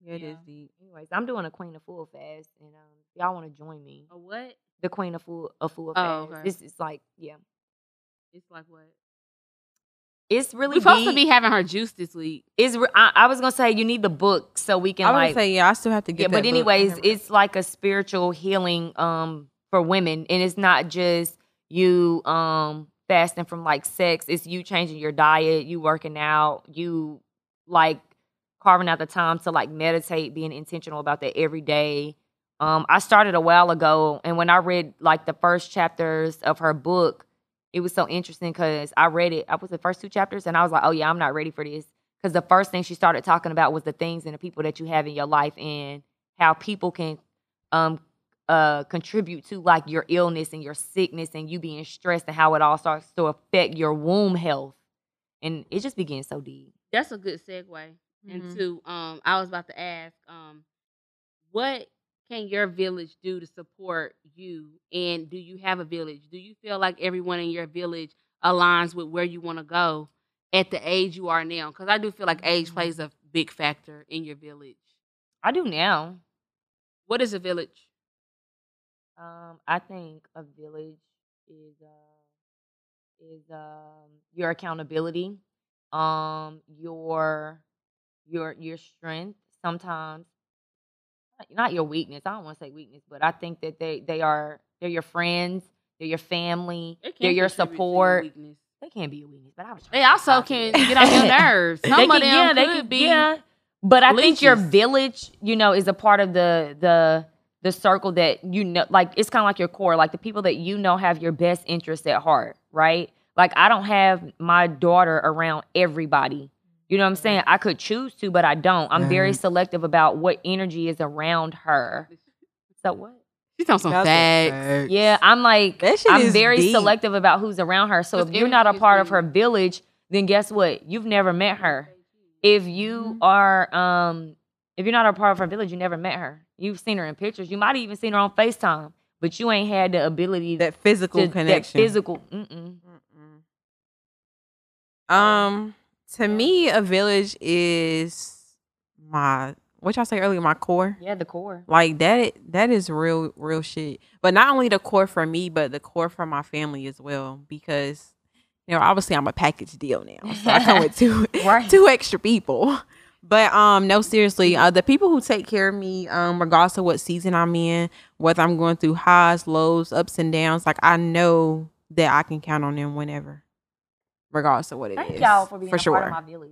Yeah, it Yeah. is deep. Anyways, I'm doing a Queen Afua fast and um y'all want to join me. A what? The Queen Afua a Fool Oh, fast. okay. This is like yeah. It's like what? It's really We're supposed to be having her juice this week. Is re- I, I was gonna say you need the book so we can I would like say yeah. I still have to get. yeah. that But anyways, Never- it's like a spiritual healing um for women, and it's not just you um fasting from like sex. It's you changing your diet, you working out, you like carving out the time to like meditate, being intentional about that every day. Um, I started a while ago, and when I read like the first chapters of her book, it was so interesting because I read it. I was the first two chapters, and I was like, "Oh yeah, I'm not ready for this." Because the first thing she started talking about was the things and the people that you have in your life, and how people can um uh contribute to like your illness and your sickness and you being stressed, and how it all starts to affect your womb health, and it just begins so deep. That's a good segue Mm-hmm. Mhm. into. Um, I was about to ask, um, what can your village do to support you? And do you have a village? Do you feel like everyone in your village aligns with where you want to go? at the age you are now? Because I do feel like Mm-hmm. age plays a big factor in your village. I do now. What is a village? Um, I think a village is uh is um your accountability, um your your your strength. Sometimes not your weakness. I don't want to say weakness, but I think that they they are they're your friends, they're your family, they're your support. weakness. They can't be a weakness, but I was. They also can get on your nerves. Some They of can- them yeah, they could could be. Yeah, but I think your village, you know, is a part of the the the circle that you know, like it's kind of like your core, like the people that you know have your best interests at heart, right? Like I don't have my daughter around everybody. You know what I'm saying? I could choose to, but I don't. I'm very selective about what energy is around her. So what? She's on some That's facts. Yeah, I'm like I'm very deep. selective about who's around her. So if you're not a part of her village, then guess what? You've never met her. If you Mhm. are um if you're not a part of her village, you never met her. You've seen her in pictures. You might have even seen her on FaceTime, but you ain't had the ability That physical to connection. that physical. Mm-mm. Mm-mm. Um, to me, a village is my what y'all say earlier, my core. Yeah, the core. Like that that is real real shit. But not only the core for me, but the core for my family as well. Because you know, obviously I'm a package deal now. So I come with two Right. two extra people. But um no seriously, uh the people who take care of me, um, regardless of what season I'm in, whether I'm going through highs, lows, ups and downs, like I know that I can count on them whenever. Regardless of what it is. Thank y'all for being a sure. part of my village.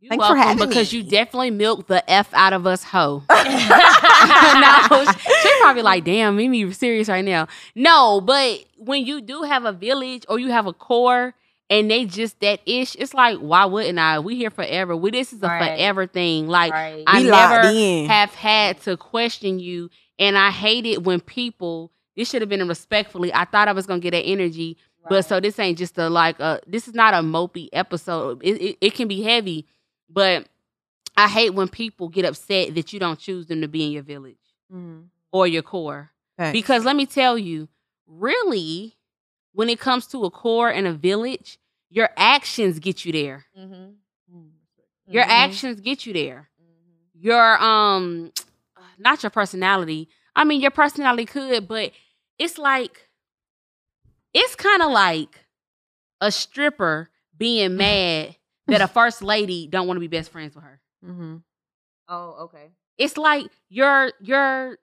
You Thanks for welcome having because me. you definitely milked the f out of us, hoe. no, she probably like, damn, Mimi serious right now. No, but when you do have a village or you have a core and they just that ish, it's like, why wouldn't I? We here forever. We this is a Right. forever thing. Like right. I We never have had to question you, and I hate it when people. This should have been respectfully. I thought I was gonna get that energy, but so this ain't just a like a. This is not a mopey episode. It, it it can be heavy, but I hate when people get upset that you don't choose them to be in your village Mhm. or your core. Facts. Because let me tell you, really, when it comes to a core and a village, your actions get you there. Mhm. Your Mhm. actions get you there. Mhm. Your um, not your personality. I mean, your personality could, but it's like, it's kind of like a stripper being mad that a first lady don't want to be best friends with her. Mm-hmm. Oh, okay. It's like you're you're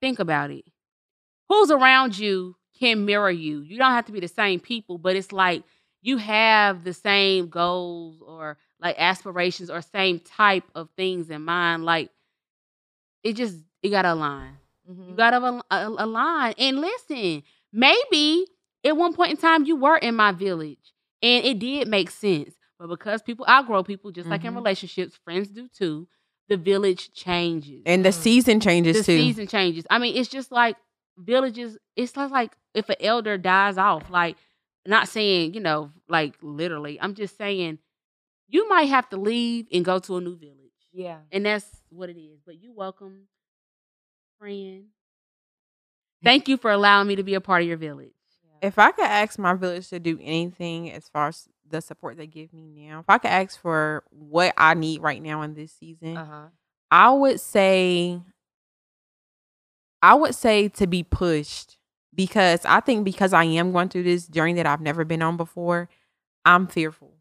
think about it. Who's around you can mirror you. You don't have to be the same people, but it's like you have the same goals or like aspirations or same type of things in mind. Like it just it gotta align. Mhm. You gotta al- al- align. And listen, maybe at one point in time you were in my village and it did make sense. But because people outgrow people, just like in Mhm. relationships, friends do too, the village changes. And the Mm. season changes the too. The season changes. I mean, it's just like villages, it's not like if an elder dies off, like not saying, you know, like literally. I'm just saying you might have to leave and go to a new village. Yeah. And that's what it is. But you welcome, friend. Thank you for allowing me to be a part of your village. If I could ask my village to do anything as far as the support they give me now, if I could ask for what I need right now in this season, Uh huh. I would say I would say to be pushed because I think because I am going through this journey that I've never been on before, I'm fearful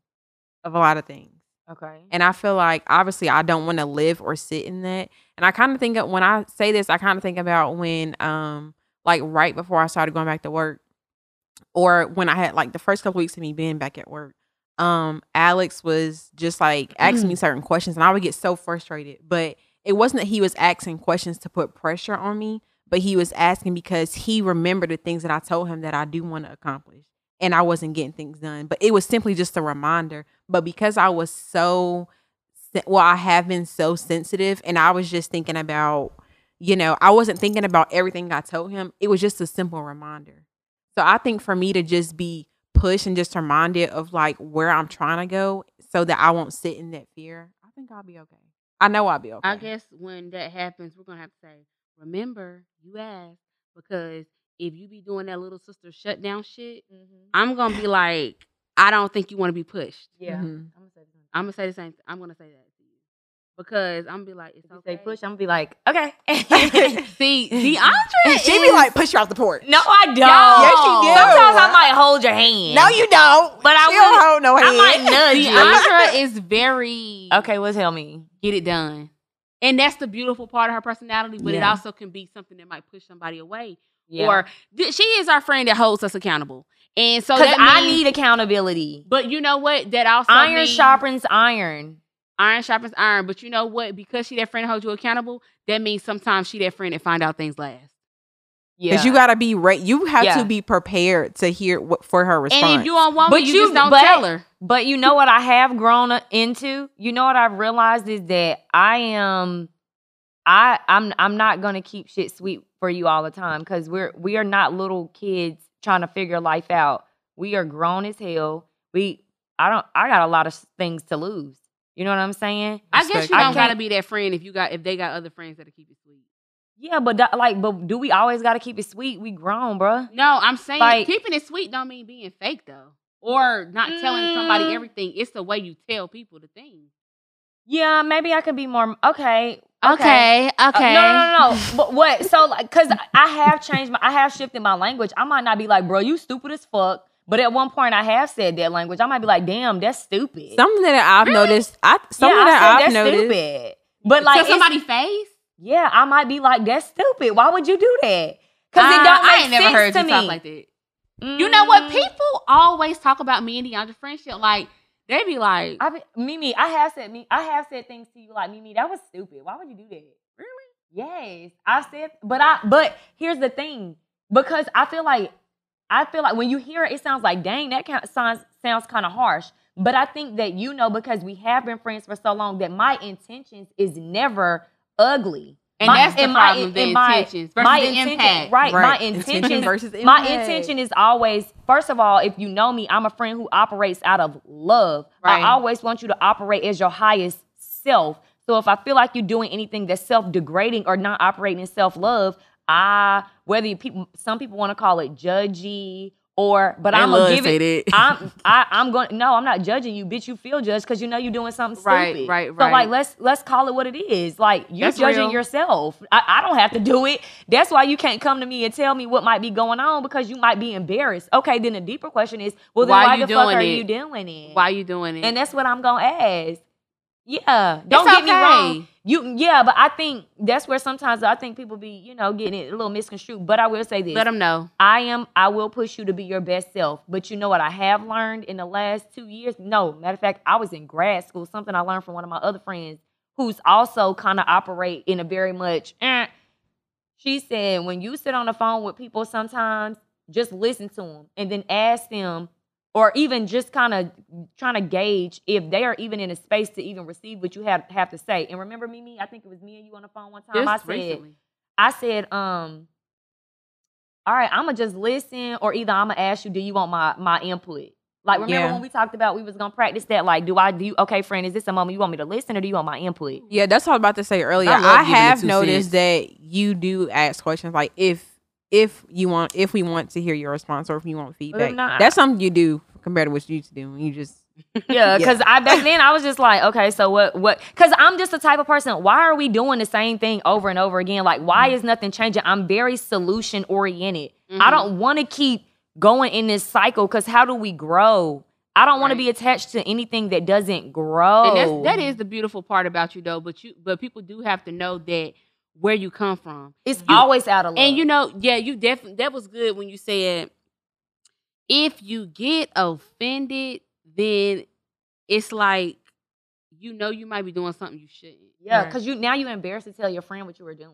of a lot of things. Okay. And I feel like obviously I don't want to live or sit in that. And I kind of think of, when I say this, I kind of think about when um like right before I started going back to work or when I had like the first couple weeks of me being back at work. Um Alex was just like asking me certain questions and I would get so frustrated. But it wasn't that he was asking questions to put pressure on me, but he was asking because he remembered the things that I told him that I do want to accomplish and I wasn't getting things done. But it was simply just a reminder. But because I was so, well, I have been so sensitive, and I was just thinking about, you know, I wasn't thinking about everything I told him. It was just a simple reminder. So I think for me to just be pushed and just reminded of like where I'm trying to go so that I won't sit in that fear, I think I'll be okay. I know I'll be okay. I guess when that happens, we're gonna have to say, remember, you asked because if you be doing that little sister shutdown shit, Mhm. I'm gonna be like, I don't think you want to be pushed. Yeah. Mhm. I'm gonna say the same. I'm gonna say the same. I'm gonna say that to you because I'm gonna be like, it's If you okay. say push, I'm gonna be like, okay. See, Deandra, she be like, push you off the porch. no, I don't. Yes, she do. Sometimes I might hold your hand. No, you don't. But I she don't hold no hand. I might nudge you. Deandra is very Okay, well, tell me. get it done. And that's the beautiful part of her personality, but it also can be something that might push somebody away. Yeah. Or th- she is our friend that holds us accountable. And so because that I means- need accountability. But you know what? That also Iron means sharpens iron. iron sharpens iron. But you know what? Because she that friend that holds you accountable, that means sometimes she that friend that find out things last. Yeah. Because you gotta be right. You have Yeah. to be prepared to hear what for her response. And if you don't want But me, you, you- just don't but- tell her. But you know what I have grown up into? You know what I've realized is that I am I I'm I'm not going to keep shit sweet for you all the time cuz we're we are not little kids trying to figure life out. We are grown as hell. We I don't I got a lot of things to lose. You know what I'm saying? I guess you don't gotta be that friend if you got if they got other friends that'll keep it sweet. Yeah, but like but do we always got to keep it sweet? We grown, bruh. No, I'm saying Like- keeping it sweet don't mean being fake though. Or not telling somebody Mm. everything. It's the way you tell people the things. Yeah, maybe I could be more okay. Okay, Uh, okay. no, no, no, no. but what? So, like, cause I have changed my, I have shifted my language. I might not be like, bro, you stupid as fuck. But at one point, I have said that language. I might be like, damn, that's stupid. something that I've Really? noticed. I something yeah, I that said I've that's noticed. stupid. But like, to it's- somebody's face. yeah, I might be like, that's stupid. Why would you do that? Cause Uh, it don't make I ain't never sense heard to you me. talk like that. You know what? Mm, People always talk about me and Deandra friendship. Like they be like, I be, Mimi, I have said me, I have said things to you like Mimi, that was stupid. Why would you do that? Really? Yes, I said, but I, but here's the thing, because I feel like, I feel like when you hear it, it sounds like, dang, that kind sounds sounds kind of harsh. But I think that you know, because we have been friends for so long, that my intentions is never ugly. And My- that's the and my- problem. the and my- intentions versus my the intention, impact. right? My intention, Intention versus my intention is always, first of all, if you know me, I'm a friend who operates out of love. Right. I always want you to operate as your highest self. So if I feel like you're doing anything that's self-degrading or not operating in self-love, I whether you people some people want to call it judgy or but They I'm gonna give it. I'm I, I'm going no, I'm not judging you, bitch. You feel judged because you know you're doing something Right, stupid. right, So right. like let's let's call it what it is. Like you're That's judging real. yourself. I, I don't have to do it. That's why you can't come to me and tell me what might be going on because you might be embarrassed. Okay, then the deeper question is, well then Why why, the fuck are it? you doing it? Why you doing it? And that's what I'm gonna ask. Yeah, don't It's get me wrong. You yeah, but I think that's where sometimes I think people be you know getting it a little misconstrued. But I will say this: Let them know. I am I will push you to be your best self. But you know what I have learned in the last two years? No, matter of fact, I was in grad school. Something I learned from one of my other friends who's also kind of operate in a very much. eh. She said when you sit on the phone with people, sometimes just listen to them and then ask them, or even just kind of trying to gauge if they are even in a space to even receive what you have have to say. And remember, Mimi, I think it was me and you on the phone one time. Just I said. recently. I said, um, all right, I'm gonna just listen, or either I'm gonna ask you, do you want my my input? Like, remember Yeah. when we talked about we was gonna practice that? Like, do I do you? Okay, friend, is this a moment you want me to listen, or do you want my input? Yeah, that's what I was about to say earlier. I I, have noticed cents. that you do ask questions like if if you want if we want to hear your response or if you want feedback. not- That's something you do compared to what you used to do when you just Yeah, because I back then I was just like, okay, so what? What? Because I'm just the type of person. Why are we doing the same thing over and over again? Like, why is nothing changing? I'm very solution oriented. I Mhm. don't want to keep going in this cycle because how do we grow? I don't want Right. to be attached to anything that doesn't grow. And that's, that is the beautiful part about you, though. But you, but people do have to know that where you come from. it's you- always out of love. And you know, yeah, you definitely that was good when you said if you get offended, then it's like you know you might be doing something you shouldn't. Yeah, Right. because you now you're embarrassed to tell your friend what you were doing.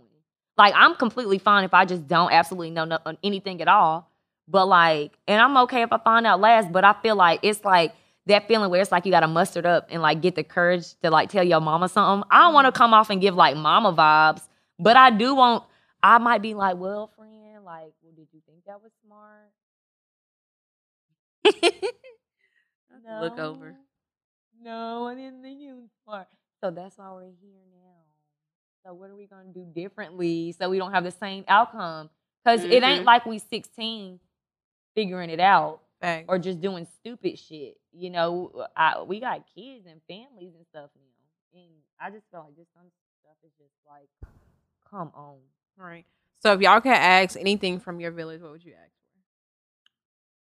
Like I'm completely fine if I just don't absolutely know no, uh, anything at all. But like, and I'm okay if I find out last. But I feel like it's like that feeling where it's like you got to muster up and like get the courage to like tell your mama something. I don't want to mm-hmm. come off and give like mama vibes, but I do want. I might be like, well, friend, like, well, did you think that was smart? Look over. No, I didn't think it was smart. So that's why we're here now. So what are we gonna do differently so we don't have the same outcome? Because it ain't Mhm. like we 16 figuring it out Facts. or just doing stupid shit. You know, I, we got kids and families and stuff now. And I just feel like just some stuff is just like, come on. Right. So if y'all could ask anything from your village, what would you ask for?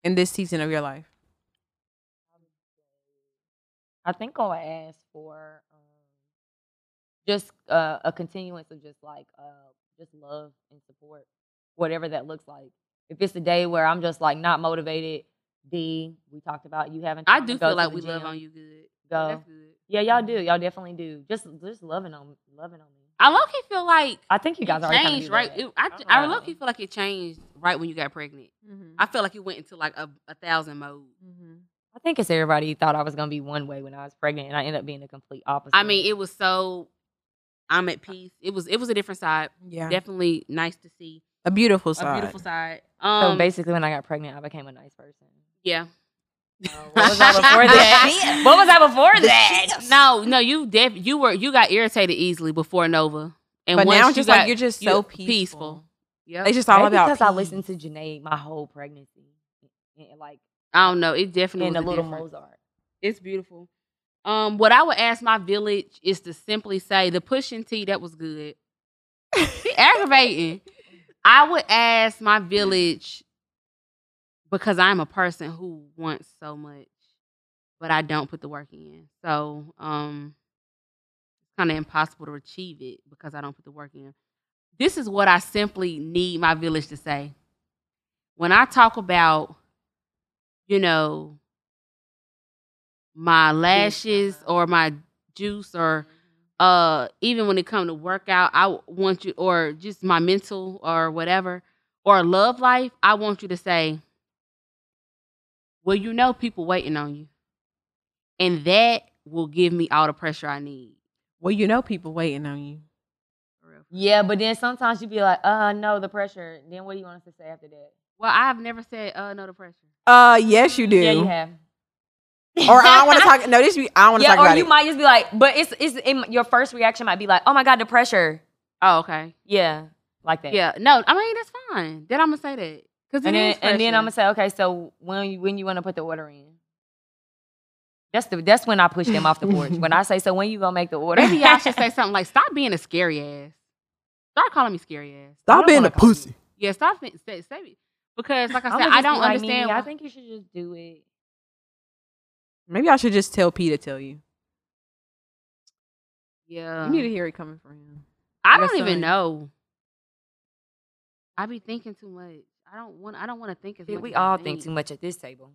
In this season of your life. I think I'll ask for um, just uh, a continuance of just like uh, just love and support, whatever that looks like. If it's a day where I'm just like not motivated, D, we talked about you having. I do feel like we love on you good. Go. That's good. Yeah, y'all do. Y'all definitely do. Just just loving on loving on me. I low key feel like I think you guys are changed right. that. It, I, don't I low key feel like it changed right when you got pregnant. Mm-hmm. I feel like you went into like a, a thousand mode. Mm-hmm. I think it's everybody thought I was gonna be one way when I was pregnant, and I ended up being the complete opposite. I mean, it was so. I'm at peace. It was it was a different side. Yeah. Definitely nice to see A beautiful side. a side. beautiful side. so Um, basically, when I got pregnant, I became a nice person. yeah. what was I before that? what was I before that? No, no, you def you were you got irritated easily before Nova, and But once now you just like got- you're just you- so peaceful. Yeah, It's just all Maybe about because I listened to Jhené my whole pregnancy, and like I don't know. It definitely and was a a little difference. Mozart. It's beautiful. Um, what I would ask my village is to simply say the pushing tea that was good. Aggravating. I would ask my village because I'm a person who wants so much, but I don't put the work in. So um it's kind of impossible to achieve it because I don't put the work in. This is what I simply need my village to say. When I talk about, you know, my lashes or my juice or uh even when it comes to workout i want you or just my mental or whatever or love life i want you to say well you know people waiting on you and that will give me all the pressure i need Well, you know people waiting on you. Yeah, but then sometimes you be like, uh, no, the pressure. Then what do you want us to say after that? well i've never said uh no to pressure Uh, yes, you do. Yeah, you have. or I don't want to talk. No, this. be- I don't want to yeah, talk about it. or you might just be like, but it's it's in, your first reaction might be like, oh my god, the pressure. oh okay Yeah, like that. yeah no i mean that's fine then i'm gonna say that because and then and then I'm gonna say, okay, so when you when you want to put the order in? That's the that's when I push them off the porch. when I say, so when you gonna make the order? maybe y'all should say something like stop being a scary ass start calling me scary ass Stop being a wanna call you- Yeah, stop it. Say, say. Because, like I said, I don't like, understand. "Mimi, I think you should just do it. Maybe I should just tell P to tell you. yeah, you need to hear it coming from him. I your don't even know. I be thinking too much. I don't want. I don't want to think as See, much. we as all think too much at this table.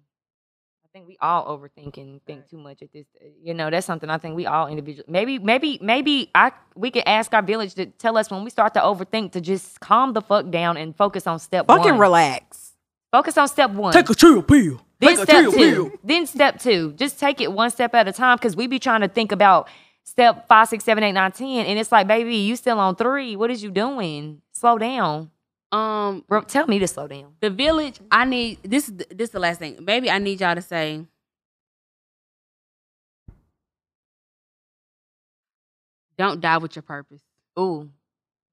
I think we all overthink and think too much at this. Uh, you know, that's something I think we all individually. Maybe, maybe, maybe I we could ask our village to tell us when we start to overthink to just calm the fuck down and focus on step Fucking one. relax. Focus on step one. Take a chill pill. then step two. Then step two. Just take it one step at a time because we be trying to think about step five, six, seven, eight, nine, ten, and it's like, baby, you still on three. What is you doing? Slow down. Um, Bro, tell me to slow down. the village. I need this. This is the last thing. Maybe I need y'all to say. Don't die with your purpose. Ooh.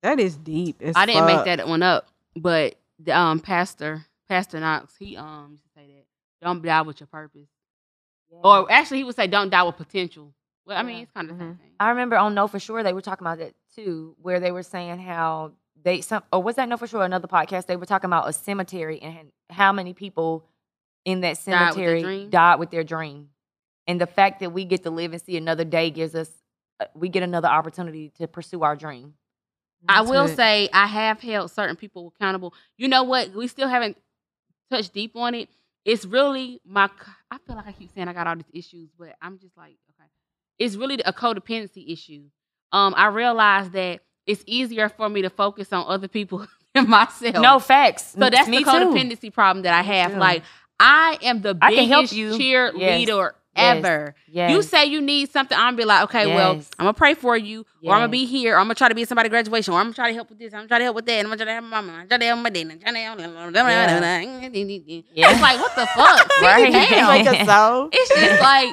That is deep. as I didn't fuck. make that one up, but the um pastor, Pastor Knox, he um used to say that. Don't die with your purpose. Or actually, he would say, "Don't die with potential." Well, I mean, Yeah. it's kind of the same Mhm. thing. I remember on No for Sure they were talking about that too, where they were saying how they some or was that no for Sure another podcast? They were talking about a cemetery and how many people in that Died with cemetery died with their dream, and the fact that we get to live and see another day gives us uh, we get another opportunity to pursue our dream. I will it. say I have held certain people accountable. You know what? We still haven't touched deep on it. It's really my. i feel like I keep saying I got all these issues, but I'm just like, okay. It's really a codependency issue. Um, I realized that it's easier for me to focus on other people than myself. No facts. so that's me the too. codependency problem that I have. too. Like I am the I can help biggest you. cheerleader Yes. ever. Yes. You say you need something, I'm gonna be like, okay, well, I'm gonna pray for you, or I'm gonna be here, or I'm gonna try to be at somebody's graduation, or I'm gonna try to help with this, I'm gonna try to help with that, and I'm gonna try to help my mama, I'm gonna try to help my dad, I'm trying to help Yeah. It's like what the fuck? Sit Right. down. Like a soul. It's just like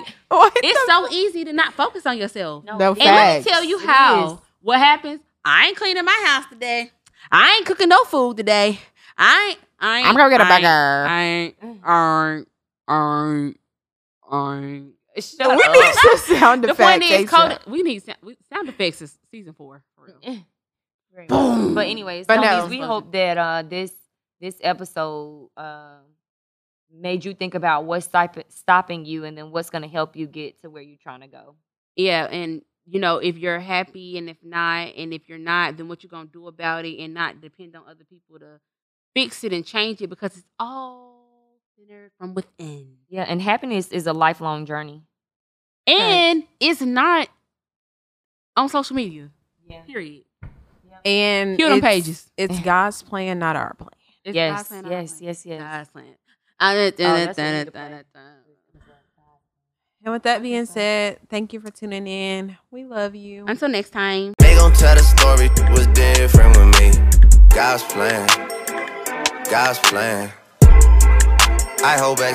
it's the- so easy to not focus on yourself. No, No And let me tell you It how. is. What happens? I ain't cleaning my house today. I ain't cooking no food today. I ain't. I ain't. I'm gonna get a I burger. I ain't. I ain't. I ain't. I ain't. Shut we up. need some sound The point is, Aisha. We need sound, sound effects is season four. For real. Right. Boom. But anyways, But homies, no. we hope that uh this this episode uh, made you think about what's stop- stopping you and then what's gonna help you get to where you're trying to go. Yeah, and you know, if you're happy and if not, and if you're not, then what you're gonna do about it and not depend on other people to fix it and change it because it's all centered from within. Yeah, and happiness is a lifelong journey. And it's not on social media. Yeah. Period. And Cue them it's- pages. It's God's plan, not our plan. It's Yes, God's plan, yes, our plan. yes, yes. God's plan. Ah, da- da- Oh, da- that's what we da- need to da- play. da- And with that being said, thank you for tuning in. We love you. Until next time. They gon' tell the story was different with me. God's plan, God's plan. I hold back.